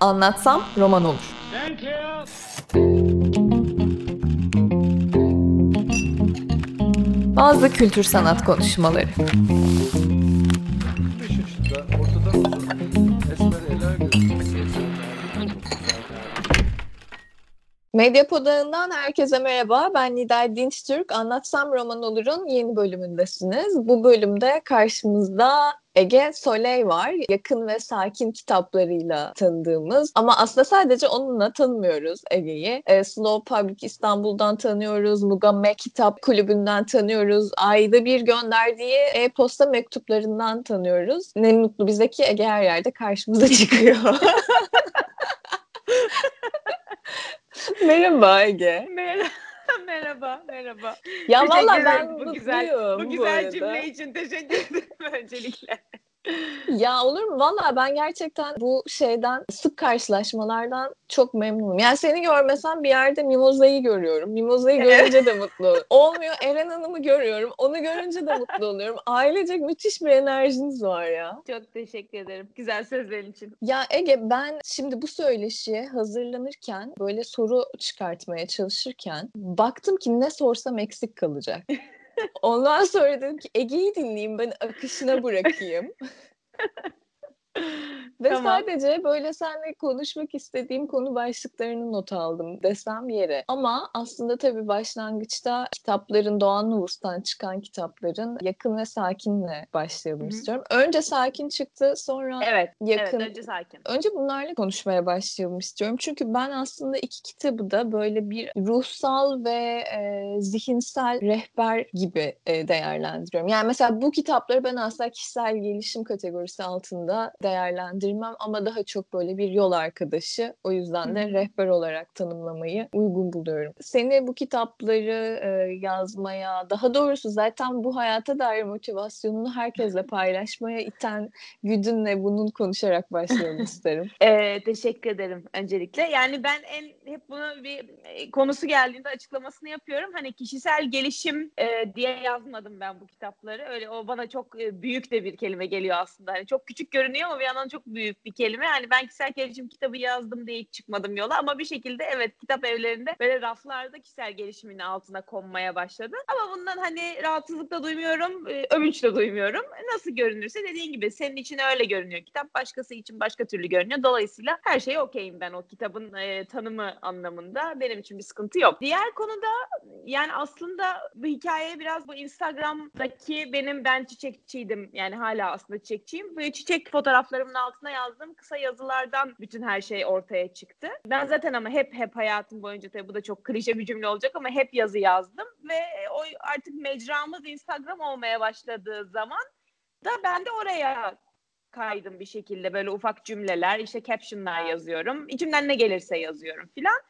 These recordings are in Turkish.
Anlatsam roman olur. Bazı kültür sanat konuşmaları. Medya Podağı'ndan herkese merhaba. Ben Nidal Dinçtürk. Anlatsam Roman Olur'un yeni bölümündesiniz. Bu bölümde karşımızda Ege Soley var. Yakın ve sakin kitaplarıyla tanıdığımız ama aslında sadece onunla tanımıyoruz Ege'yi. E, Slow Public İstanbul'dan tanıyoruz. Mugame Kitap Kulübü'nden tanıyoruz. Ayda bir gönderdiği e-posta mektuplarından tanıyoruz. Ne mutlu bize ki Ege her yerde karşımıza çıkıyor. Merhaba Ege. Merhaba. merhaba, merhaba. Ya valla ben bu güzel, bu güzel bu cümle için teşekkür ederim öncelikle. Ya olur mu? Valla ben gerçekten bu şeyden sık karşılaşmalardan çok memnunum. Yani seni görmesem bir yerde Mimoza'yı görüyorum. Mimoza'yı görünce de mutlu Olmuyor Eren Hanım'ı görüyorum. Onu görünce de mutlu oluyorum. Ailecek müthiş bir enerjiniz var ya. Çok teşekkür ederim. Güzel sözlerin için. Ya Ege ben şimdi bu söyleşiye hazırlanırken böyle soru çıkartmaya çalışırken baktım ki ne sorsam eksik kalacak. Ondan sonra dedim ki Ege'yi dinleyeyim ben akışına bırakayım. Ve tamam. sadece böyle seninle konuşmak istediğim konu başlıklarını not aldım desem yere. Ama aslında tabii başlangıçta kitapların Doğan Nuvus'tan çıkan kitapların yakın ve sakinle başlayalım Hı-hı. istiyorum. Önce sakin çıktı sonra evet, yakın. Evet önce sakin. Önce bunlarla konuşmaya başlayalım istiyorum. Çünkü ben aslında iki kitabı da böyle bir ruhsal ve e, zihinsel rehber gibi e, değerlendiriyorum. Yani mesela bu kitapları ben aslında kişisel gelişim kategorisi altında değerlendirmem ama daha çok böyle bir yol arkadaşı. O yüzden de rehber olarak tanımlamayı uygun buluyorum. Seni bu kitapları e, yazmaya, daha doğrusu zaten bu hayata dair motivasyonunu herkesle paylaşmaya iten güdünle bunun konuşarak başlayalım isterim. e, teşekkür ederim öncelikle. Yani ben en hep bunu bir konusu geldiğinde açıklamasını yapıyorum. Hani kişisel gelişim e, diye yazmadım ben bu kitapları. Öyle o bana çok e, büyük de bir kelime geliyor aslında. Hani çok küçük görünüyor ama bir yandan çok büyük bir kelime. Yani ben kişisel gelişim kitabı yazdım diye hiç çıkmadım yola ama bir şekilde evet kitap evlerinde böyle raflarda kişisel gelişimin altına konmaya başladı. Ama bundan hani rahatsızlık da duymuyorum, e, övünç de duymuyorum. Nasıl görünürse dediğin gibi senin için öyle görünüyor. Kitap başkası için başka türlü görünüyor. Dolayısıyla her şeye okeyim ben o kitabın e, tanımı anlamında. Benim için bir sıkıntı yok. Diğer konuda yani aslında bu hikayeye biraz bu Instagram'daki benim ben çiçekçiydim. Yani hala aslında çiçekçiyim. Bu çiçek fotoğraflarımın altına yazdığım kısa yazılardan bütün her şey ortaya çıktı. Ben zaten ama hep hep hayatım boyunca tabii bu da çok klişe bir cümle olacak ama hep yazı yazdım ve o artık mecramız Instagram olmaya başladığı zaman da ben de oraya kaydım bir şekilde böyle ufak cümleler işte captionlar yazıyorum. İçimden ne gelirse yazıyorum filan.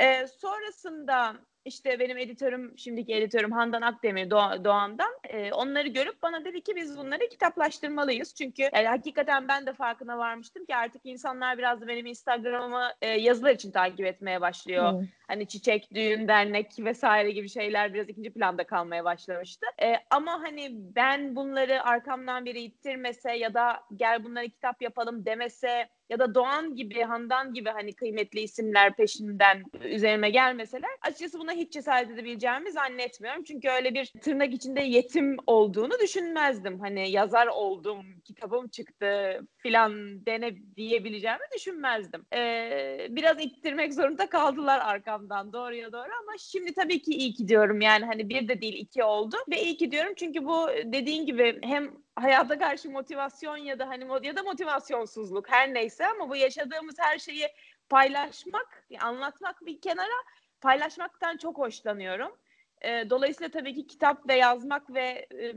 Ee, sonrasında işte benim editörüm, şimdiki editörüm Handan Akdemir Doğ- Doğan'dan e, onları görüp bana dedi ki biz bunları kitaplaştırmalıyız. Çünkü yani hakikaten ben de farkına varmıştım ki artık insanlar biraz da benim Instagram'ımı e, yazılar için takip etmeye başlıyor. Hmm. Hani çiçek, düğün, dernek vesaire gibi şeyler biraz ikinci planda kalmaya başlamıştı. E, ama hani ben bunları arkamdan biri ittirmese ya da gel bunları kitap yapalım demese ya da Doğan gibi, Handan gibi hani kıymetli isimler peşinden üzerime gelmeseler açıkçası buna hiç cesaret edebileceğimi zannetmiyorum. Çünkü öyle bir tırnak içinde yetim olduğunu düşünmezdim. Hani yazar oldum, kitabım çıktı filan dene diyebileceğimi düşünmezdim. Ee, biraz ittirmek zorunda kaldılar arkamdan doğruya doğru ama şimdi tabii ki iyi ki diyorum yani hani bir de değil iki oldu ve iyi ki diyorum çünkü bu dediğin gibi hem hayata karşı motivasyon ya da hani ya da motivasyonsuzluk her neyse ama bu yaşadığımız her şeyi paylaşmak, anlatmak bir kenara paylaşmaktan çok hoşlanıyorum. E, dolayısıyla tabii ki kitap ve yazmak ve e,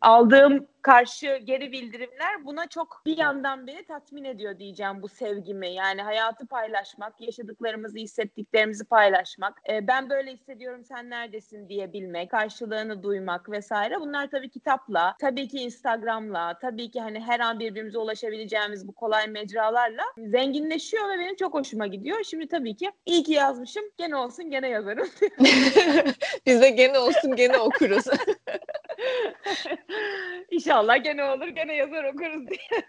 aldığım karşı geri bildirimler buna çok bir yandan beni tatmin ediyor diyeceğim bu sevgimi. Yani hayatı paylaşmak, yaşadıklarımızı, hissettiklerimizi paylaşmak. E, ben böyle hissediyorum sen neredesin diyebilmek, karşılığını duymak vesaire. Bunlar tabii kitapla, tabii ki Instagram'la, tabii ki hani her an birbirimize ulaşabileceğimiz bu kolay mecralarla zenginleşiyor ve benim çok hoşuma gidiyor. Şimdi tabii ki iyi ki yazmışım. Gene olsun gene yazarım. Biz de gene olsun gene okuruz. İnşallah gene olur gene yazar okuruz diye.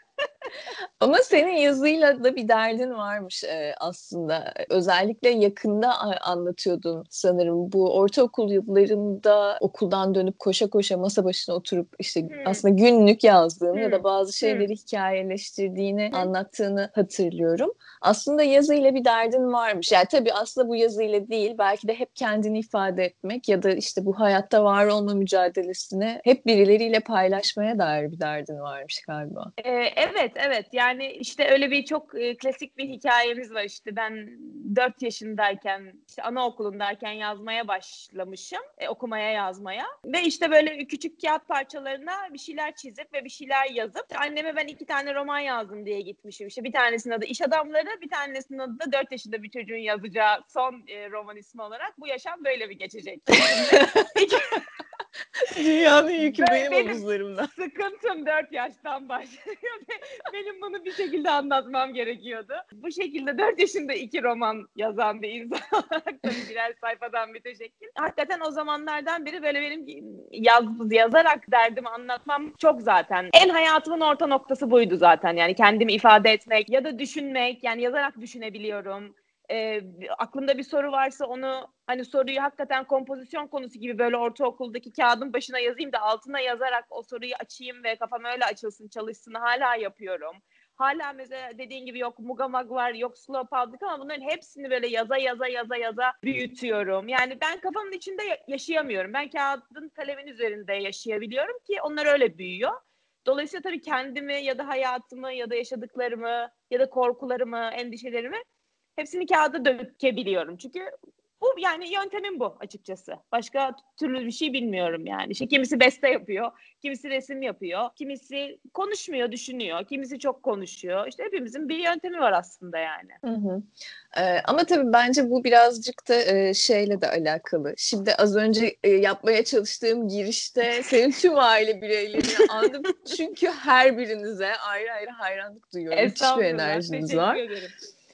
Ama senin yazıyla da bir derdin varmış e, aslında. Özellikle yakında anlatıyordun sanırım. Bu ortaokul yıllarında okuldan dönüp koşa koşa masa başına oturup işte hmm. aslında günlük yazdığını hmm. ya da bazı şeyleri hmm. hikayeleştirdiğini hmm. anlattığını hatırlıyorum. Aslında yazıyla bir derdin varmış. Yani tabii aslında bu yazıyla değil belki de hep kendini ifade etmek ya da işte bu hayatta var olma mücadelesini hep birileriyle paylaşmaya dair bir derdin varmış galiba. Ee, evet evet yani işte öyle bir çok e, klasik bir hikayemiz var işte. Ben 4 yaşındayken işte anaokulundayken yazmaya başlamışım e, okumaya yazmaya. Ve işte böyle küçük kağıt parçalarına bir şeyler çizip ve bir şeyler yazıp anneme ben iki tane roman yazdım diye gitmişim. İşte bir tanesinin adı İş Adamları bir tanesinin adı da 4 yaşında bir çocuğun yazacağı son e, roman ismi olarak bu yaşam böyle bir geçecek. Dünyanın yükü benim, benim omuzlarımda. Sıkıntım dört yaştan başlıyor. benim bunu bir şekilde anlatmam gerekiyordu. Bu şekilde dört yaşında iki roman yazan bir insan olarak birer sayfadan bir teşekkür. Hakikaten o zamanlardan biri böyle benim yaz, yazarak derdimi anlatmam çok zaten. En hayatımın orta noktası buydu zaten. Yani kendimi ifade etmek ya da düşünmek. Yani yazarak düşünebiliyorum e, aklımda bir soru varsa onu hani soruyu hakikaten kompozisyon konusu gibi böyle ortaokuldaki kağıdın başına yazayım da altına yazarak o soruyu açayım ve kafam öyle açılsın çalışsın hala yapıyorum. Hala mesela dediğin gibi yok Mugamag var, yok Slow aldık ama bunların hepsini böyle yaza yaza yaza yaza büyütüyorum. Yani ben kafamın içinde yaşayamıyorum. Ben kağıdın kalemin üzerinde yaşayabiliyorum ki onlar öyle büyüyor. Dolayısıyla tabii kendimi ya da hayatımı ya da yaşadıklarımı ya da korkularımı, endişelerimi hepsini kağıda dökebiliyorum. Çünkü bu yani yöntemim bu açıkçası. Başka türlü bir şey bilmiyorum yani. İşte kimisi beste yapıyor, kimisi resim yapıyor, kimisi konuşmuyor, düşünüyor, kimisi çok konuşuyor. İşte hepimizin bir yöntemi var aslında yani. Hı hı. Ee, ama tabii bence bu birazcık da e, şeyle de alakalı. Şimdi az önce e, yapmaya çalıştığım girişte senin tüm aile bireylerini andım. Çünkü her birinize ayrı ayrı hayranlık duyuyorum. Müthiş bir enerjiniz var. Ederim.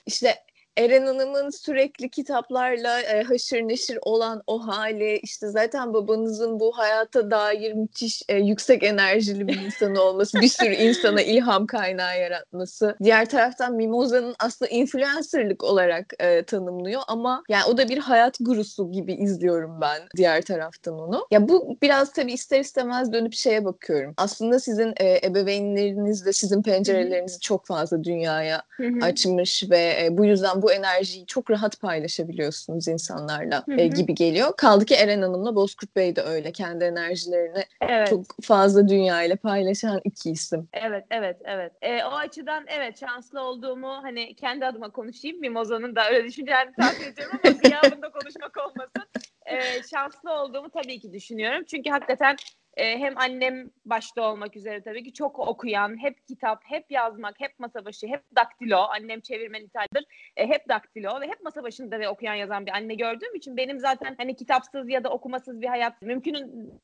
İşte Eren Hanım'ın sürekli kitaplarla e, haşır neşir olan o hali, işte zaten babanızın bu hayata dair müthiş e, yüksek enerjili bir insan olması, bir sürü insana ilham kaynağı yaratması. Diğer taraftan Mimoza'nın aslında influencerlık olarak e, tanımlıyor ama yani o da bir hayat gurusu gibi izliyorum ben diğer taraftan onu. Ya bu biraz tabii ister istemez dönüp şeye bakıyorum. Aslında sizin e, ebeveynleriniz de sizin pencerelerinizi çok fazla dünyaya açmış ve e, bu yüzden bu enerjiyi çok rahat paylaşabiliyorsunuz insanlarla e, gibi geliyor. Kaldı ki Eren Hanım'la Bozkurt Bey de öyle. Kendi enerjilerini evet. çok fazla dünya ile paylaşan iki isim. Evet, evet, evet. E, o açıdan evet şanslı olduğumu hani kendi adıma konuşayım. Mimoza'nın da öyle düşüneceğini tahmin ediyorum ama gıyabında konuşmak olmasın. E, şanslı olduğumu tabii ki düşünüyorum. Çünkü hakikaten e, hem annem başta olmak üzere tabii ki çok okuyan, hep kitap, hep yazmak, hep masa başı, hep daktilo. Annem çevirmen İtalyadır. E, hep daktilo ve hep masa başında ve okuyan yazan bir anne gördüğüm için benim zaten hani kitapsız ya da okumasız bir hayat mümkün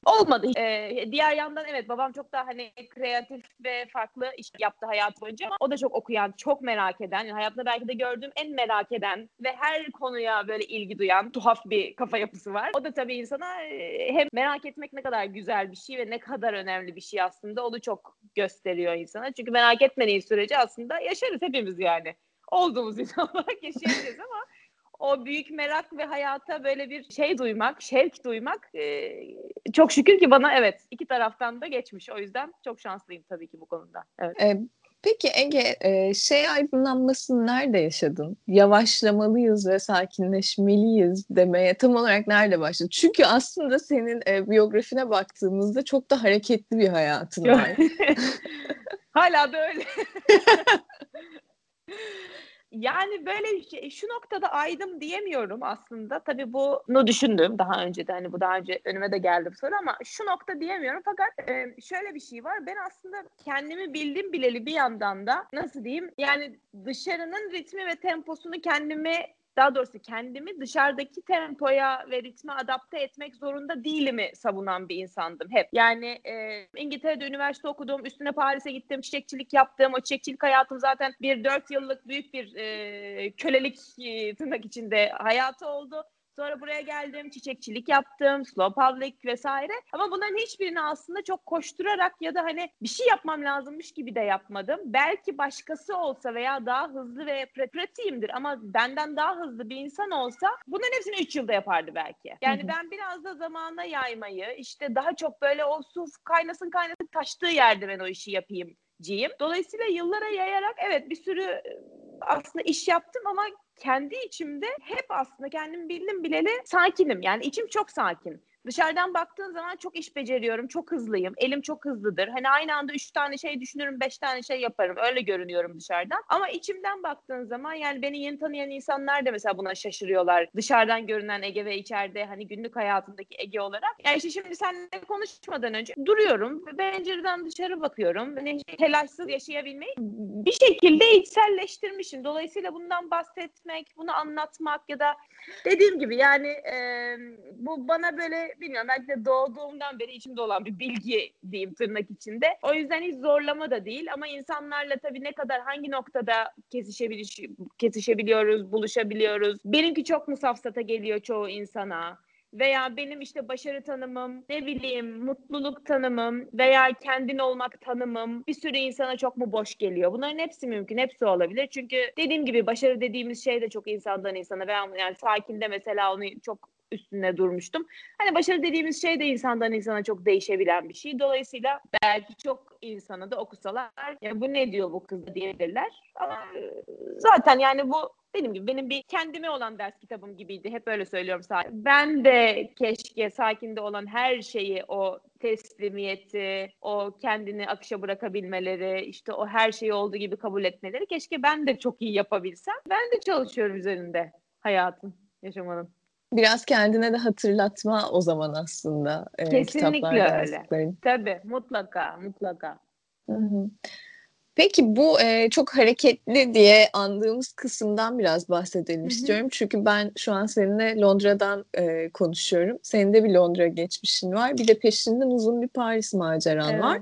olmadı. E, diğer yandan evet babam çok daha hani kreatif ve farklı iş yaptı hayat boyunca ama o da çok okuyan, çok merak eden, yani hayatımda belki de gördüğüm en merak eden ve her konuya böyle ilgi duyan tuhaf bir kafa yapısı var. O da tabii insana e, hem merak etmek ne kadar güzel bir şey ve ne kadar önemli bir şey aslında onu çok gösteriyor insana. Çünkü merak etmediğin sürece aslında yaşarız hepimiz yani. Olduğumuz insan olarak yaşayacağız ama o büyük merak ve hayata böyle bir şey duymak, şevk duymak e, çok şükür ki bana evet iki taraftan da geçmiş. O yüzden çok şanslıyım tabii ki bu konuda. Evet. E, Peki Ege, e, şey aydınlanmasını nerede yaşadın? Yavaşlamalıyız ve sakinleşmeliyiz demeye tam olarak nerede başladın? Çünkü aslında senin e, biyografine baktığımızda çok da hareketli bir hayatın var. Hala da öyle. Yani böyle şey, şu noktada aydım diyemiyorum aslında. Tabii bunu düşündüm daha önce de hani bu daha önce önüme de geldi bu soru ama şu nokta diyemiyorum. Fakat e, şöyle bir şey var. Ben aslında kendimi bildim bileli bir yandan da nasıl diyeyim? Yani dışarının ritmi ve temposunu kendime daha doğrusu kendimi dışarıdaki tempoya ve ritme adapte etmek zorunda değilimi savunan bir insandım hep. Yani e, İngiltere'de üniversite okudum, üstüne Paris'e gittim, çiçekçilik yaptım. O çiçekçilik hayatım zaten bir dört yıllık büyük bir e, kölelik e, tırnak içinde hayatı oldu. Sonra buraya geldim, çiçekçilik yaptım, slow public vesaire. Ama bunların hiçbirini aslında çok koşturarak ya da hani bir şey yapmam lazımmış gibi de yapmadım. Belki başkası olsa veya daha hızlı ve pratiğimdir ama benden daha hızlı bir insan olsa bunların hepsini 3 yılda yapardı belki. Yani ben biraz da zamana yaymayı işte daha çok böyle o su kaynasın kaynasın taştığı yerde ben o işi yapayım ciyim. Dolayısıyla yıllara yayarak evet bir sürü aslında iş yaptım ama kendi içimde hep aslında kendimi bildim bileli sakinim. Yani içim çok sakin. Dışarıdan baktığın zaman çok iş beceriyorum, çok hızlıyım, elim çok hızlıdır. Hani aynı anda üç tane şey düşünürüm, beş tane şey yaparım. Öyle görünüyorum dışarıdan. Ama içimden baktığın zaman yani beni yeni tanıyan insanlar da mesela buna şaşırıyorlar. Dışarıdan görünen Ege ve içeride hani günlük hayatındaki Ege olarak. Yani işte şimdi seninle konuşmadan önce duruyorum. Pencereden dışarı bakıyorum. Hani telaşsız yaşayabilmeyi bir şekilde içselleştirmişim. Dolayısıyla bundan bahsetmek, bunu anlatmak ya da dediğim gibi yani e, bu bana böyle bilmiyorum belki de doğduğumdan beri içimde olan bir bilgi diyeyim tırnak içinde. O yüzden hiç zorlama da değil ama insanlarla tabii ne kadar hangi noktada kesişebiliyoruz, buluşabiliyoruz. Benimki çok mu safsata geliyor çoğu insana veya benim işte başarı tanımım, ne bileyim mutluluk tanımım veya kendin olmak tanımım bir sürü insana çok mu boş geliyor? Bunların hepsi mümkün, hepsi olabilir. Çünkü dediğim gibi başarı dediğimiz şey de çok insandan insana veya yani sakinde mesela onu çok üstünde durmuştum. Hani başarı dediğimiz şey de insandan insana çok değişebilen bir şey. Dolayısıyla belki çok insana da okusalar ya bu ne diyor bu kız diyebilirler. Ama zaten yani bu benim gibi benim bir kendime olan ders kitabım gibiydi. Hep öyle söylüyorum zaten. Ben de keşke sakinde olan her şeyi o teslimiyeti, o kendini akışa bırakabilmeleri, işte o her şeyi olduğu gibi kabul etmeleri keşke ben de çok iyi yapabilsem. Ben de çalışıyorum üzerinde hayatın, yaşamanın biraz kendine de hatırlatma o zaman aslında. E, Kesinlikle öyle. Tabii mutlaka mutlaka. Hı hı. Peki bu e, çok hareketli diye andığımız kısımdan biraz bahsedelim Hı-hı. istiyorum. Çünkü ben şu an seninle Londra'dan e, konuşuyorum. Senin de bir Londra geçmişin var. Bir de peşinden uzun bir Paris maceran evet. var.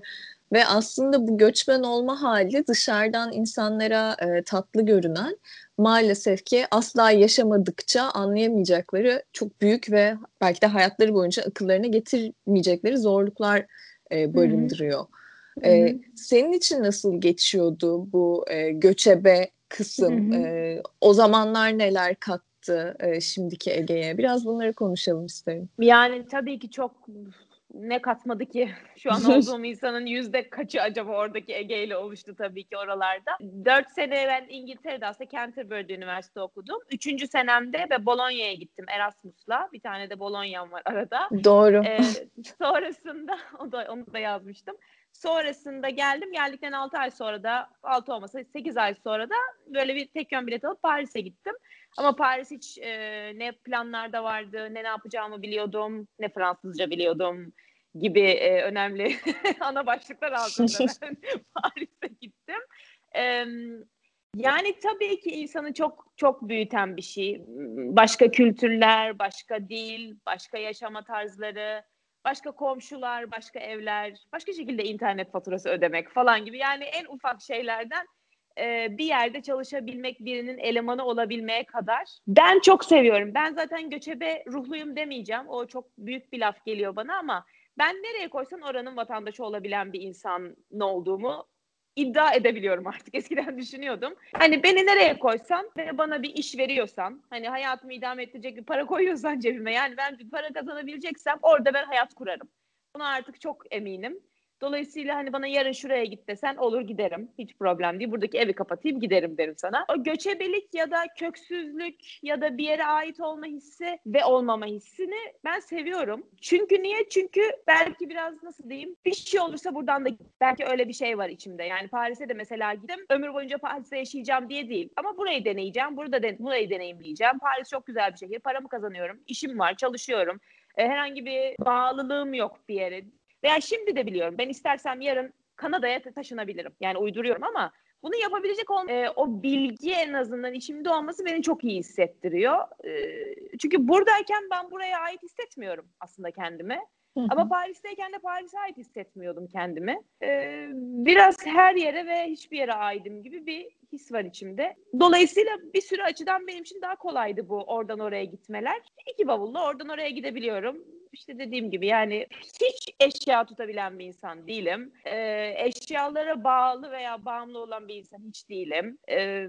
Ve aslında bu göçmen olma hali dışarıdan insanlara e, tatlı görünen maalesef ki asla yaşamadıkça anlayamayacakları çok büyük ve belki de hayatları boyunca akıllarına getirmeyecekleri zorluklar e, barındırıyor. Hı-hı. E, senin için nasıl geçiyordu bu e, göçebe kısım? E, o zamanlar neler kattı e, şimdiki Ege'ye? Biraz bunları konuşalım isterim. Yani tabii ki çok ne katmadı ki? Şu an olduğum insanın yüzde kaçı acaba oradaki Ege ile oluştu tabii ki oralarda. Dört sene ben İngiltere'de aslında Canterbury'de üniversite okudum. Üçüncü senemde ve Bologna'ya gittim Erasmus'la. Bir tane de Bologna'm var arada. Doğru. Ee, sonrasında o da, onu da yazmıştım. Sonrasında geldim. Geldikten 6 ay sonra da 6 olmasa 8 ay sonra da böyle bir tek yön bilet alıp Paris'e gittim. Ama Paris hiç e, ne planlarda vardı, ne ne yapacağımı biliyordum, ne Fransızca biliyordum gibi e, önemli ana başlıklar altında ben Paris'e gittim. E, yani tabii ki insanı çok çok büyüten bir şey. Başka kültürler, başka dil, başka yaşama tarzları, başka komşular, başka evler, başka şekilde internet faturası ödemek falan gibi. Yani en ufak şeylerden e, bir yerde çalışabilmek, birinin elemanı olabilmeye kadar. Ben çok seviyorum. Ben zaten göçebe ruhluyum demeyeceğim. O çok büyük bir laf geliyor bana ama ben nereye koysan oranın vatandaşı olabilen bir insan ne olduğumu iddia edebiliyorum artık. Eskiden düşünüyordum. Hani beni nereye koysan ve bana bir iş veriyorsan, hani hayatımı idame ettirecek bir para koyuyorsan cebime, yani ben bir para kazanabileceksem orada ben hayat kurarım. Buna artık çok eminim. Dolayısıyla hani bana yarın şuraya git desen olur giderim. Hiç problem değil. Buradaki evi kapatayım giderim derim sana. O göçebelik ya da köksüzlük ya da bir yere ait olma hissi ve olmama hissini ben seviyorum. Çünkü niye? Çünkü belki biraz nasıl diyeyim bir şey olursa buradan da belki öyle bir şey var içimde. Yani Paris'e de mesela gittim. Ömür boyunca Paris'te yaşayacağım diye değil. Ama burayı deneyeceğim. Burada de, burayı deneyimleyeceğim. Paris çok güzel bir şehir. Paramı kazanıyorum. işim var. Çalışıyorum. E, herhangi bir bağlılığım yok bir yere. Veya şimdi de biliyorum. Ben istersem yarın Kanada'ya taşınabilirim. Yani uyduruyorum ama bunu yapabilecek ol e, o bilgi en azından içimde olması beni çok iyi hissettiriyor. E, çünkü buradayken ben buraya ait hissetmiyorum aslında kendimi. Ama Paris'teyken de Paris'e ait hissetmiyordum kendimi. Ee, biraz her yere ve hiçbir yere aidim gibi bir his var içimde. Dolayısıyla bir sürü açıdan benim için daha kolaydı bu oradan oraya gitmeler. İki bavulla oradan oraya gidebiliyorum işte dediğim gibi yani hiç eşya tutabilen bir insan değilim. Ee, eşyalara bağlı veya bağımlı olan bir insan hiç değilim. Ee,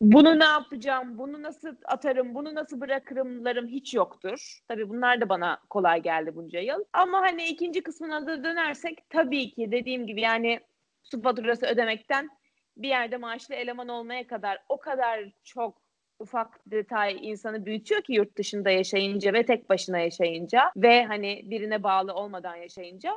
bunu ne yapacağım, bunu nasıl atarım, bunu nasıl bırakırımlarım hiç yoktur. Tabii bunlar da bana kolay geldi bunca yıl. Ama hani ikinci kısmına da dönersek tabii ki dediğim gibi yani su faturası ödemekten bir yerde maaşlı eleman olmaya kadar o kadar çok ufak detay insanı büyütüyor ki yurt dışında yaşayınca ve tek başına yaşayınca ve hani birine bağlı olmadan yaşayınca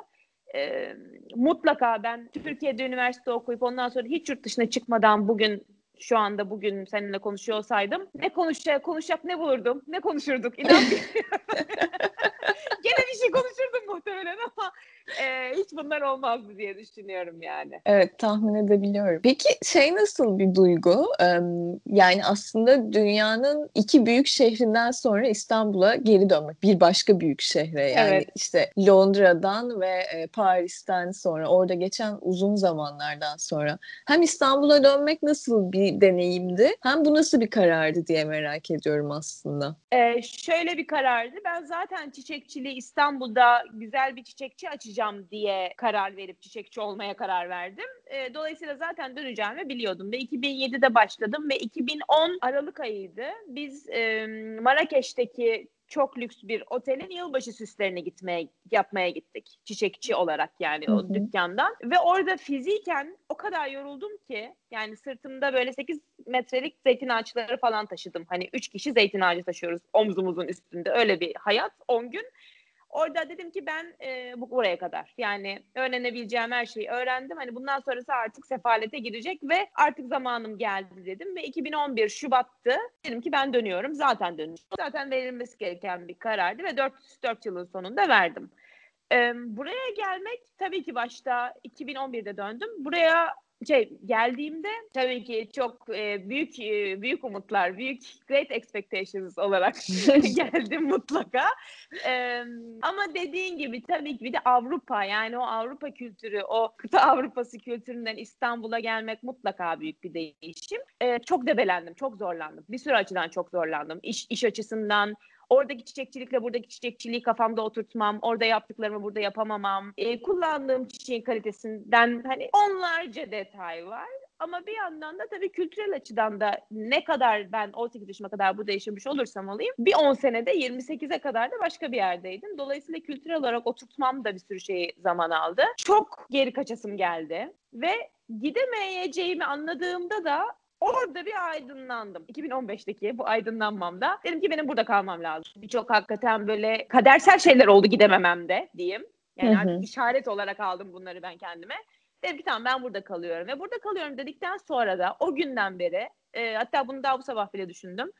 e, mutlaka ben Türkiye'de üniversite okuyup ondan sonra hiç yurt dışına çıkmadan bugün şu anda bugün seninle konuşuyor olsaydım ne konuşacak konuşacak ne bulurdum ne konuşurduk inan Gene bir şey konuşurdum muhtemelen ama e, hiç bunlar olmazdı diye düşünüyorum yani. Evet tahmin edebiliyorum. Peki şey nasıl bir duygu? Ee, yani aslında dünyanın iki büyük şehrinden sonra İstanbul'a geri dönmek. Bir başka büyük şehre yani evet. işte Londra'dan ve e, Paris'ten sonra orada geçen uzun zamanlardan sonra. Hem İstanbul'a dönmek nasıl bir deneyimdi hem bu nasıl bir karardı diye merak ediyorum aslında. Ee, şöyle bir karardı. Ben zaten çiçekçiliği İstanbul'da güzel bir çiçekçi açacağım çalışacağım diye karar verip çiçekçi olmaya karar verdim. E, dolayısıyla zaten döneceğimi biliyordum ve 2007'de başladım ve 2010 Aralık ayıydı. Biz e, Marrakeş'teki çok lüks bir otelin yılbaşı süslerini gitmeye yapmaya gittik. Çiçekçi olarak yani o Hı-hı. dükkandan. Ve orada fiziken o kadar yoruldum ki yani sırtımda böyle 8 metrelik zeytin ağaçları falan taşıdım. Hani 3 kişi zeytin ağacı taşıyoruz omzumuzun üstünde. Öyle bir hayat 10 gün. Orada dedim ki ben e, bu buraya kadar. Yani öğrenebileceğim her şeyi öğrendim. Hani bundan sonrası artık sefalete girecek ve artık zamanım geldi dedim ve 2011 Şubat'tı. Dedim ki ben dönüyorum. Zaten dönüyorum. Zaten verilmesi gereken bir karardı ve 4 4 yılın sonunda verdim. Ee, buraya gelmek tabii ki başta 2011'de döndüm. Buraya şey geldiğimde tabii ki çok e, büyük e, büyük umutlar, büyük great expectations olarak geldim mutlaka. E, ama dediğin gibi tabii ki bir de Avrupa yani o Avrupa kültürü, o kıta Avrupası kültüründen İstanbul'a gelmek mutlaka büyük bir değişim. E, çok debelendim, çok zorlandım. Bir sürü açıdan çok zorlandım. İş, iş açısından, Oradaki çiçekçilikle buradaki çiçekçiliği kafamda oturtmam, orada yaptıklarımı burada yapamamam, e, kullandığım çiçeğin kalitesinden hani onlarca detay var. Ama bir yandan da tabii kültürel açıdan da ne kadar ben 18 yaşıma kadar burada yaşamış olursam olayım bir 10 senede 28'e kadar da başka bir yerdeydim. Dolayısıyla kültürel olarak oturtmam da bir sürü şey zaman aldı. Çok geri kaçasım geldi ve gidemeyeceğimi anladığımda da Orada bir aydınlandım. 2015'teki bu aydınlanmamda. Dedim ki benim burada kalmam lazım. Birçok hakikaten böyle kadersel şeyler oldu gidemememde diyeyim. Yani artık işaret olarak aldım bunları ben kendime. Dedim ki tamam ben burada kalıyorum. Ve burada kalıyorum dedikten sonra da o günden beri e, hatta bunu daha bu sabah bile düşündüm.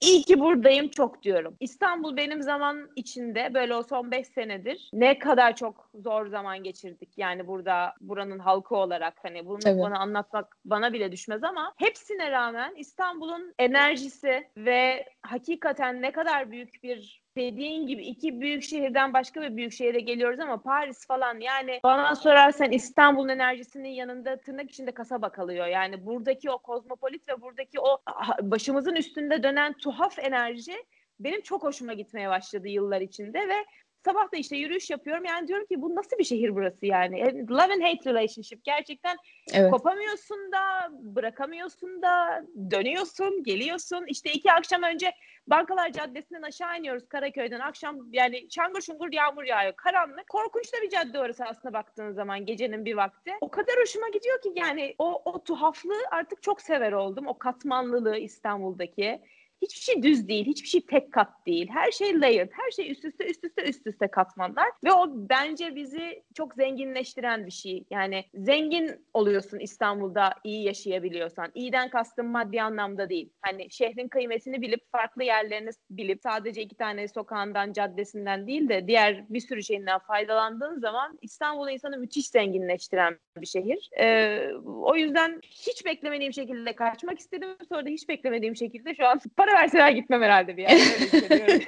İyi ki buradayım çok diyorum. İstanbul benim zaman içinde böyle o son 5 senedir ne kadar çok zor zaman geçirdik. Yani burada buranın halkı olarak hani bunu evet. bana anlatmak bana bile düşmez ama hepsine rağmen İstanbul'un enerjisi ve hakikaten ne kadar büyük bir dediğin gibi iki büyük şehirden başka bir büyük şehire geliyoruz ama Paris falan yani bana sorarsan İstanbul'un enerjisinin yanında tırnak içinde kasaba kalıyor. Yani buradaki o kozmopolit ve buradaki o başımızın üstünde dönen tuhaf enerji benim çok hoşuma gitmeye başladı yıllar içinde ve sabah da işte yürüyüş yapıyorum. Yani diyorum ki bu nasıl bir şehir burası yani? Love and hate relationship. Gerçekten evet. kopamıyorsun da, bırakamıyorsun da, dönüyorsun, geliyorsun. İşte iki akşam önce Bankalar Caddesi'nden aşağı iniyoruz Karaköy'den. Akşam yani çangır şungur yağmur yağıyor. Karanlık. Korkunç da bir cadde orası aslında baktığın zaman gecenin bir vakti. O kadar hoşuma gidiyor ki yani o, o tuhaflığı artık çok sever oldum. O katmanlılığı İstanbul'daki hiçbir şey düz değil, hiçbir şey tek kat değil. Her şey layered, her şey üst üste üst üste üst üste katmanlar ve o bence bizi çok zenginleştiren bir şey. Yani zengin oluyorsun İstanbul'da iyi yaşayabiliyorsan. İyiden kastım maddi anlamda değil. Hani şehrin kıymetini bilip farklı yerlerini bilip sadece iki tane sokağından, caddesinden değil de diğer bir sürü şeyinden faydalandığın zaman İstanbul insanı müthiş zenginleştiren bir şehir. Ee, o yüzden hiç beklemediğim şekilde kaçmak istedim. Sonra da hiç beklemediğim şekilde şu an para verseler gitmem herhalde bir yerde.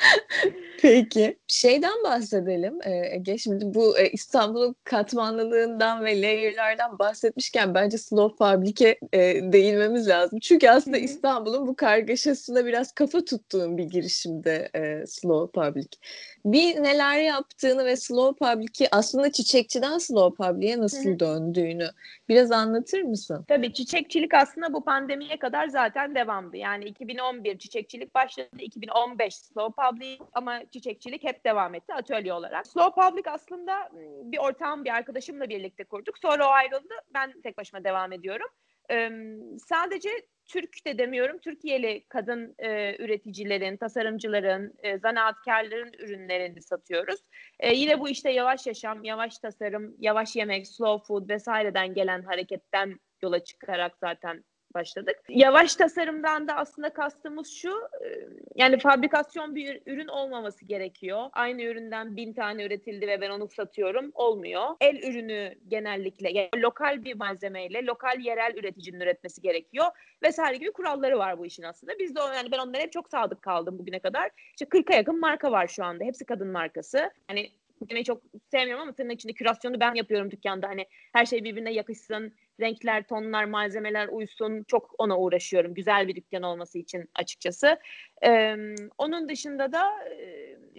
Peki. Şeyden bahsedelim Ege. Şimdi bu İstanbul'un katmanlılığından ve layer'lardan bahsetmişken bence Slow Public'e değinmemiz lazım. Çünkü aslında İstanbul'un bu kargaşasına biraz kafa tuttuğum bir girişimde Slow Public. Bir neler yaptığını ve Slow Public'i aslında çiçekçiden Slow Public'e nasıl döndüğünü biraz anlatır mısın? Tabii çiçekçilik aslında bu pandemiye kadar zaten devamdı. Yani 2011 çiçekçilik başladı, 2015 Slow Public ama çiçekçilik hep devam etti atölye olarak. Slow Public aslında bir ortağım, bir arkadaşımla birlikte kurduk. Sonra o ayrıldı. Ben tek başıma devam ediyorum. Ee, sadece Türk de demiyorum, Türkiye'li kadın e, üreticilerin, tasarımcıların, e, zanaatkarların ürünlerini satıyoruz. E, yine bu işte yavaş yaşam, yavaş tasarım, yavaş yemek, slow food vesaireden gelen hareketten yola çıkarak zaten başladık. Yavaş tasarımdan da aslında kastımız şu, e, yani fabrikasyon bir ürün olmaması gerekiyor. Aynı üründen bin tane üretildi ve ben onu satıyorum. Olmuyor. El ürünü genellikle yani lokal bir malzemeyle lokal yerel üreticinin üretmesi gerekiyor vesaire gibi kuralları var bu işin aslında. Biz de yani ben onlara hep çok sadık kaldım bugüne kadar. İşte 40'a yakın marka var şu anda. Hepsi kadın markası. Hani demeyi çok sevmiyorum ama tırnak içinde kürasyonu ben yapıyorum dükkanda. Hani her şey birbirine yakışsın, renkler, tonlar, malzemeler uysun. Çok ona uğraşıyorum. Güzel bir dükkan olması için açıkçası. Ee, onun dışında da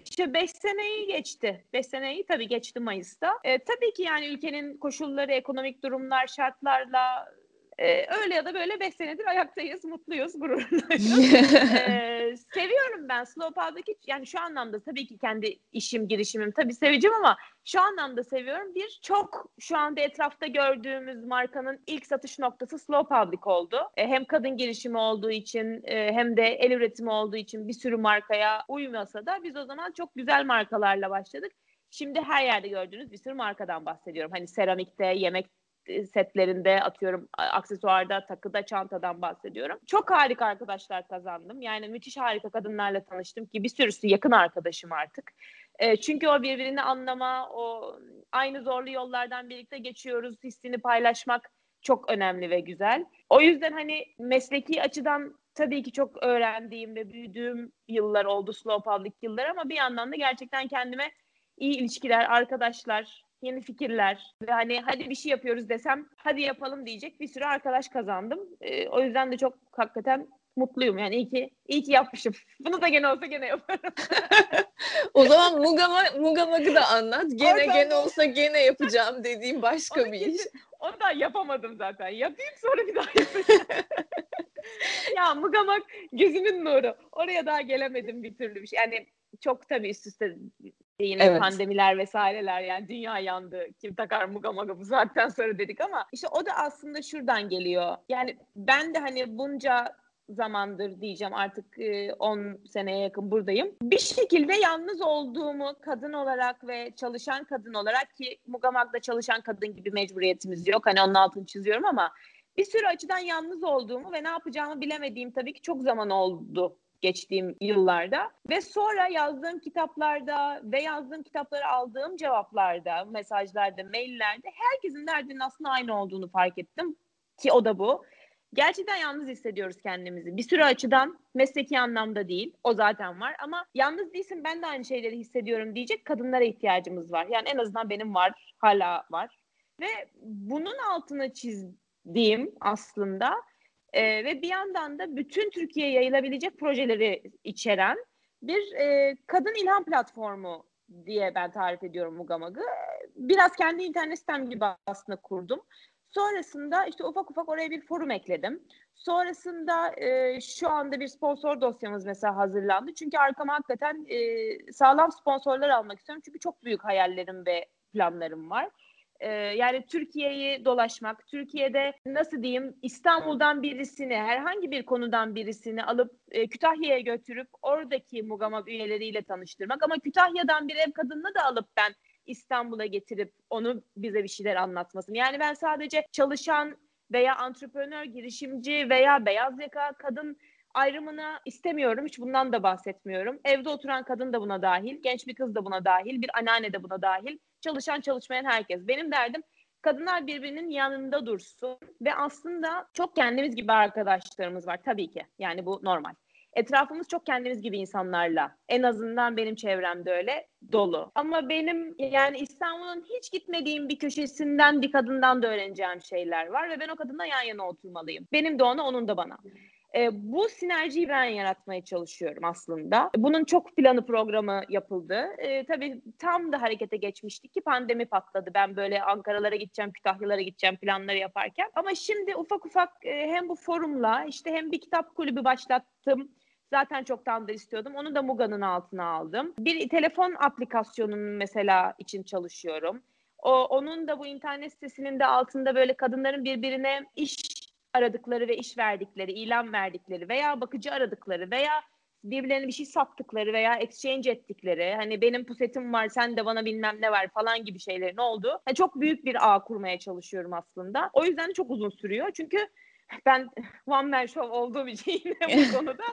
işte 5 seneyi geçti. 5 seneyi tabii geçti Mayıs'ta. Ee, tabii ki yani ülkenin koşulları, ekonomik durumlar, şartlarla ee, öyle ya da böyle 5 senedir ayaktayız, mutluyuz, gururluyuz. ee, seviyorum ben Slow Pow'daki yani şu anlamda tabii ki kendi işim, girişimim tabii seveceğim ama şu anlamda seviyorum. Bir çok şu anda etrafta gördüğümüz markanın ilk satış noktası Slow Public oldu. E, hem kadın girişimi olduğu için e, hem de el üretimi olduğu için bir sürü markaya uymasa da biz o zaman çok güzel markalarla başladık. Şimdi her yerde gördüğünüz bir sürü markadan bahsediyorum. Hani seramikte, yemek setlerinde atıyorum aksesuarda, takıda, çantadan bahsediyorum. Çok harika arkadaşlar kazandım. Yani müthiş harika kadınlarla tanıştım ki bir sürüsü yakın arkadaşım artık. E, çünkü o birbirini anlama, o aynı zorlu yollardan birlikte geçiyoruz, hissini paylaşmak çok önemli ve güzel. O yüzden hani mesleki açıdan tabii ki çok öğrendiğim ve büyüdüğüm yıllar oldu Slow Public yıllar ama bir yandan da gerçekten kendime iyi ilişkiler, arkadaşlar, yeni fikirler ve hani hadi bir şey yapıyoruz desem hadi yapalım diyecek bir sürü arkadaş kazandım. E, o yüzden de çok hakikaten mutluyum. Yani iyi ki iyi ki yapmışım. Bunu da gene olsa gene yaparım. o zaman Mugama Mugamag'ı da anlat. Gene Oradan gene olsa gene yapacağım dediğim başka bir iş. Onu da yapamadım zaten. Yapayım sonra bir daha yapacağım. ya Mugamak gözümün nuru. Oraya daha gelemedim bir türlü bir şey. Yani çok tabii üst üste yine evet. pandemiler vesaireler yani dünya yandı. Kim takar muga maga bu saatten sonra dedik ama işte o da aslında şuradan geliyor. Yani ben de hani bunca zamandır diyeceğim artık 10 e, seneye yakın buradayım. Bir şekilde yalnız olduğumu kadın olarak ve çalışan kadın olarak ki Mugamag'da çalışan kadın gibi mecburiyetimiz yok. Hani onun altını çiziyorum ama bir sürü açıdan yalnız olduğumu ve ne yapacağımı bilemediğim tabii ki çok zaman oldu geçtiğim yıllarda ve sonra yazdığım kitaplarda ve yazdığım kitapları aldığım cevaplarda, mesajlarda, maillerde herkesin derdinin aslında aynı olduğunu fark ettim ki o da bu. Gerçekten yalnız hissediyoruz kendimizi. Bir sürü açıdan mesleki anlamda değil. O zaten var ama yalnız değilsin ben de aynı şeyleri hissediyorum diyecek kadınlara ihtiyacımız var. Yani en azından benim var, hala var. Ve bunun altına çizdiğim aslında e, ve bir yandan da bütün Türkiye'ye yayılabilecek projeleri içeren bir e, kadın ilham platformu diye ben tarif ediyorum Mugamag'ı. Biraz kendi internet sitem gibi aslında kurdum. Sonrasında işte ufak ufak oraya bir forum ekledim. Sonrasında e, şu anda bir sponsor dosyamız mesela hazırlandı. Çünkü arkama hakikaten e, sağlam sponsorlar almak istiyorum. Çünkü çok büyük hayallerim ve planlarım var. Ee, yani Türkiye'yi dolaşmak, Türkiye'de nasıl diyeyim İstanbul'dan birisini, herhangi bir konudan birisini alıp e, Kütahya'ya götürüp oradaki Mugamag üyeleriyle tanıştırmak ama Kütahya'dan bir ev kadınını da alıp ben İstanbul'a getirip onu bize bir şeyler anlatmasın. Yani ben sadece çalışan veya antreprenör, girişimci veya beyaz yaka kadın ayrımını istemiyorum. Hiç bundan da bahsetmiyorum. Evde oturan kadın da buna dahil, genç bir kız da buna dahil, bir anneanne de buna dahil. Çalışan çalışmayan herkes. Benim derdim kadınlar birbirinin yanında dursun ve aslında çok kendimiz gibi arkadaşlarımız var tabii ki. Yani bu normal. etrafımız çok kendimiz gibi insanlarla. En azından benim çevremde öyle dolu. Ama benim yani İstanbul'un hiç gitmediğim bir köşesinden bir kadından da öğreneceğim şeyler var ve ben o kadınla yan yana oturmalıyım. Benim de ona, onun da bana. E, bu sinerjiyi ben yaratmaya çalışıyorum aslında. Bunun çok planı programı yapıldı. E, tabii tam da harekete geçmiştik ki pandemi patladı. Ben böyle Ankara'lara gideceğim, Kütahyalara gideceğim planları yaparken. Ama şimdi ufak ufak e, hem bu forumla işte hem bir kitap kulübü başlattım. Zaten çoktandır istiyordum. Onu da Muga'nın altına aldım. Bir telefon aplikasyonunun mesela için çalışıyorum. O, onun da bu internet sitesinin de altında böyle kadınların birbirine iş aradıkları ve iş verdikleri, ilan verdikleri veya bakıcı aradıkları veya birbirlerine bir şey sattıkları veya exchange ettikleri hani benim pusetim var sen de bana bilmem ne var falan gibi şeylerin oldu. Yani çok büyük bir ağ kurmaya çalışıyorum aslında. O yüzden çok uzun sürüyor. Çünkü ben one man show olduğum için yine bu konuda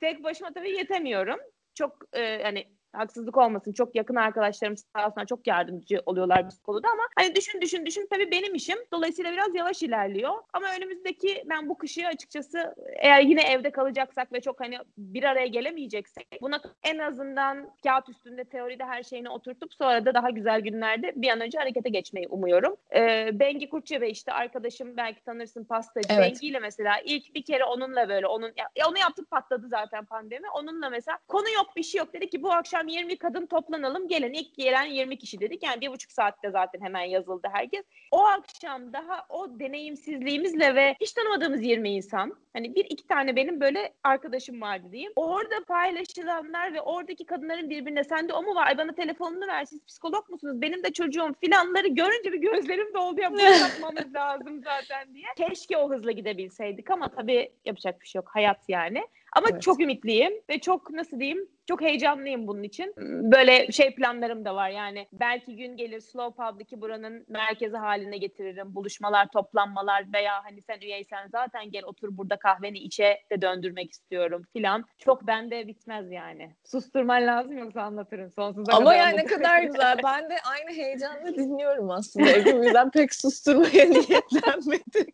tek başıma tabii yetemiyorum. Çok e, hani haksızlık olmasın. Çok yakın arkadaşlarım sağ olsunlar çok yardımcı oluyorlar bu konuda ama hani düşün düşün düşün. Tabii benim işim. Dolayısıyla biraz yavaş ilerliyor. Ama önümüzdeki ben bu kışı açıkçası eğer yine evde kalacaksak ve çok hani bir araya gelemeyeceksek buna en azından kağıt üstünde teoride her şeyini oturtup sonra da daha güzel günlerde bir an önce harekete geçmeyi umuyorum. Ee, Bengi Kurtçe ve işte arkadaşım belki tanırsın pastacı. Evet. Bengi ile mesela ilk bir kere onunla böyle onun ya, onu yaptık patladı zaten pandemi. Onunla mesela konu yok bir şey yok. Dedi ki bu akşam akşam 20 kadın toplanalım gelin ilk gelen 20 kişi dedik. Yani bir buçuk saatte zaten hemen yazıldı herkes. O akşam daha o deneyimsizliğimizle ve hiç tanımadığımız 20 insan hani bir iki tane benim böyle arkadaşım vardı diyeyim. Orada paylaşılanlar ve oradaki kadınların birbirine sende o mu var? Ay bana telefonunu ver siz psikolog musunuz? Benim de çocuğum filanları görünce bir gözlerim doldu ya bunu yapmamız lazım zaten diye. Keşke o hızla gidebilseydik ama tabii yapacak bir şey yok. Hayat yani. Ama evet. çok ümitliyim ve çok nasıl diyeyim çok heyecanlıyım bunun için. Böyle şey planlarım da var yani belki gün gelir Slow Public'i buranın merkezi haline getiririm. Buluşmalar, toplanmalar veya hani sen üyeysen zaten gel otur burada kahveni içe de döndürmek istiyorum filan. Çok bende bitmez yani. Susturman lazım yoksa anlatırım sonsuza Ama kadar. yani ne kadar güzel. Ben de aynı heyecanla dinliyorum aslında. O yüzden pek susturmaya niyetlenmedim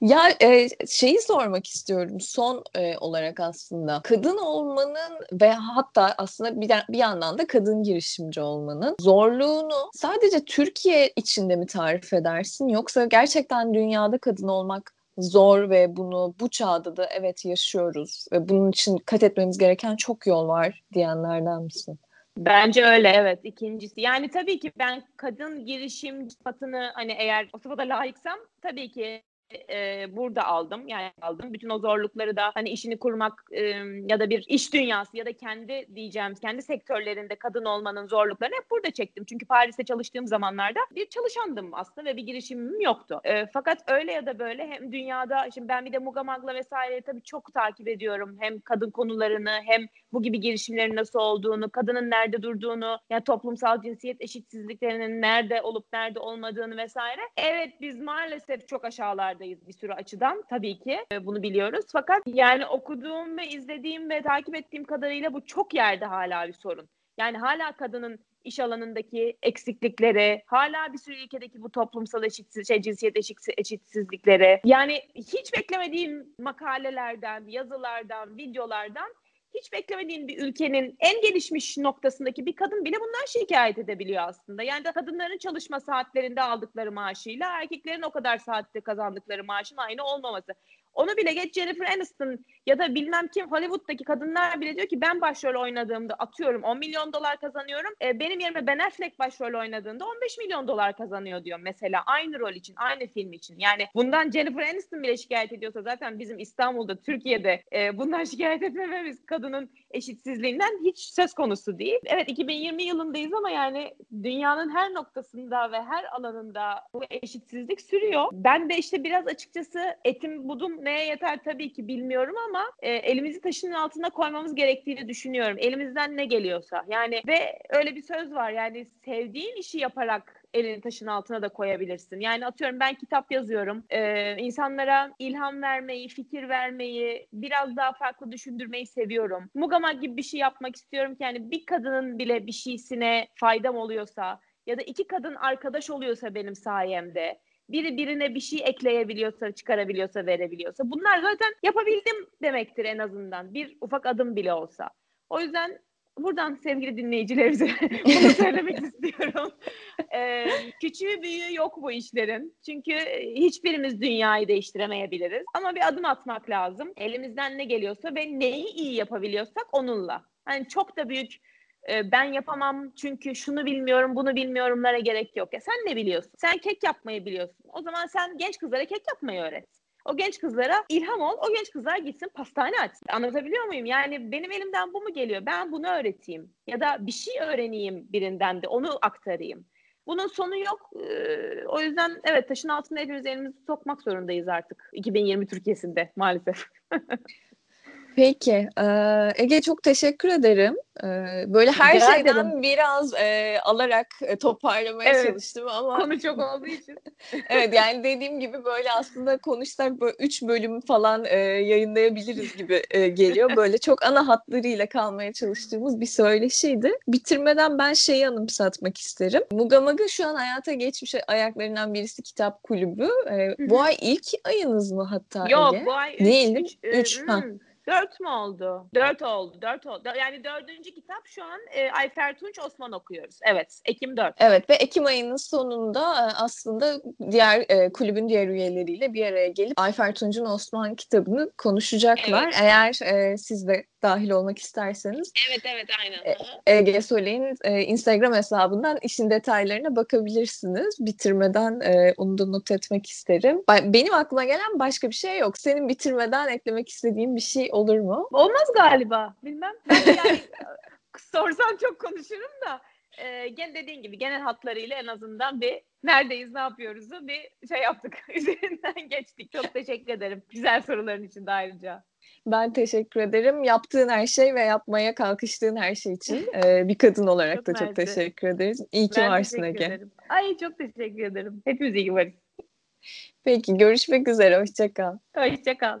ya e, şeyi sormak istiyorum son e, olarak aslında kadın olmanın ve hatta aslında bir, bir yandan da kadın girişimci olmanın zorluğunu sadece Türkiye içinde mi tarif edersin yoksa gerçekten dünyada kadın olmak zor ve bunu bu çağda da evet yaşıyoruz ve bunun için kat etmemiz gereken çok yol var diyenlerden misin? Bence öyle evet. İkincisi yani tabii ki ben kadın girişim sıfatını hani eğer o sıfata layıksam tabii ki e, burada aldım yani aldım. Bütün o zorlukları da hani işini kurmak e, ya da bir iş dünyası ya da kendi diyeceğim kendi sektörlerinde kadın olmanın zorluklarını hep burada çektim. Çünkü Paris'te çalıştığım zamanlarda bir çalışandım aslında ve bir girişimim yoktu. E, fakat öyle ya da böyle hem dünyada şimdi ben bir de Mugamag'la vesaire tabii çok takip ediyorum. Hem kadın konularını hem bu gibi girişimlerin nasıl olduğunu, kadının nerede durduğunu, yani toplumsal cinsiyet eşitsizliklerinin nerede olup nerede olmadığını vesaire. Evet biz maalesef çok aşağılarda aşağılardayız bir sürü açıdan tabii ki e, bunu biliyoruz. Fakat yani okuduğum ve izlediğim ve takip ettiğim kadarıyla bu çok yerde hala bir sorun. Yani hala kadının iş alanındaki eksiklikleri, hala bir sürü ülkedeki bu toplumsal eşitsiz, şey, cinsiyet eşitsizlikleri. Yani hiç beklemediğim makalelerden, yazılardan, videolardan hiç beklemediğin bir ülkenin en gelişmiş noktasındaki bir kadın bile bundan şikayet edebiliyor aslında. Yani de kadınların çalışma saatlerinde aldıkları maaşıyla erkeklerin o kadar saatte kazandıkları maaşın aynı olmaması. Onu bile geç Jennifer Aniston ya da bilmem kim Hollywood'daki kadınlar bile diyor ki ben başrol oynadığımda atıyorum 10 milyon dolar kazanıyorum. E, benim yerime Ben Affleck başrol oynadığında 15 milyon dolar kazanıyor diyor mesela aynı rol için aynı film için. Yani bundan Jennifer Aniston bile şikayet ediyorsa zaten bizim İstanbul'da Türkiye'de e, bundan şikayet etmememiz kadının eşitsizliğinden hiç söz konusu değil. Evet 2020 yılındayız ama yani dünyanın her noktasında ve her alanında bu eşitsizlik sürüyor. Ben de işte biraz açıkçası etim budum neye yeter tabii ki bilmiyorum ama e, elimizi taşın altına koymamız gerektiğini düşünüyorum. Elimizden ne geliyorsa. Yani ve öyle bir söz var yani sevdiğin işi yaparak elini taşın altına da koyabilirsin. Yani atıyorum ben kitap yazıyorum. Ee, insanlara ilham vermeyi, fikir vermeyi, biraz daha farklı düşündürmeyi seviyorum. Mugama gibi bir şey yapmak istiyorum ki yani bir kadının bile bir şeysine faydam oluyorsa ya da iki kadın arkadaş oluyorsa benim sayemde biri birine bir şey ekleyebiliyorsa, çıkarabiliyorsa, verebiliyorsa bunlar zaten yapabildim demektir en azından. Bir ufak adım bile olsa. O yüzden buradan sevgili dinleyicilerimize bunu söylemek istiyorum. Ee, küçüğü büyüğü yok bu işlerin. Çünkü hiçbirimiz dünyayı değiştiremeyebiliriz. Ama bir adım atmak lazım. Elimizden ne geliyorsa ve neyi iyi yapabiliyorsak onunla. Hani çok da büyük e, ben yapamam çünkü şunu bilmiyorum bunu bilmiyorumlara gerek yok. Ya sen ne biliyorsun? Sen kek yapmayı biliyorsun. O zaman sen genç kızlara kek yapmayı öğret. O genç kızlara ilham ol. O genç kızlar gitsin pastane açsın. Anlatabiliyor muyum? Yani benim elimden bu mu geliyor? Ben bunu öğreteyim. Ya da bir şey öğreneyim birinden de onu aktarayım. Bunun sonu yok. Ee, o yüzden evet taşın altına hepimiz elimizi sokmak zorundayız artık. 2020 Türkiye'sinde maalesef. Peki. Ege çok teşekkür ederim. Böyle her Rica şeyden ederim. biraz e, alarak e, toparlamaya Evet. çalıştım ama Konu çok olduğu için. evet yani dediğim gibi böyle aslında konuşsak böyle üç bölüm falan e, yayınlayabiliriz gibi e, geliyor. Böyle çok ana hatlarıyla kalmaya çalıştığımız bir söyleşiydi. Bitirmeden ben şeyi anımsatmak isterim. Mugamaga şu an hayata geçmiş ayaklarından birisi kitap kulübü. E, bu ay ilk ayınız mı hatta Yok Ege? bu ay üç, Değil, üç, e, Üç, ha. Dört mü oldu? Dört oldu. Dört oldu. Yani dördüncü kitap şu an e, Ayfer Tunç Osman okuyoruz. Evet. Ekim 4. Evet ve Ekim ayının sonunda e, aslında diğer e, kulübün diğer üyeleriyle bir araya gelip Ayfer Tunç'un Osman kitabını konuşacaklar. Evet. Eğer e, siz de dahil olmak isterseniz Evet evet aynen. E, Ege Soley'in e, Instagram hesabından işin detaylarına bakabilirsiniz. Bitirmeden e, onu da not etmek isterim. Benim aklıma gelen başka bir şey yok. Senin bitirmeden eklemek istediğin bir şey olur mu? Olmaz galiba. Bilmem. Ben yani sorsan çok konuşurum da e, gene dediğin gibi genel hatlarıyla en azından bir neredeyiz, ne yapıyoruz'u bir şey yaptık. Üzerinden geçtik. Çok teşekkür ederim. Güzel soruların için de ayrıca. Ben teşekkür ederim. Yaptığın her şey ve yapmaya kalkıştığın her şey için e, bir kadın olarak Çok da çok mersi. teşekkür ederiz. İyi ki Ben varsın Ege. ederim. Ay çok teşekkür ederim. Hepimiz iyi ki varız. Peki görüşmek üzere. Hoşça kal.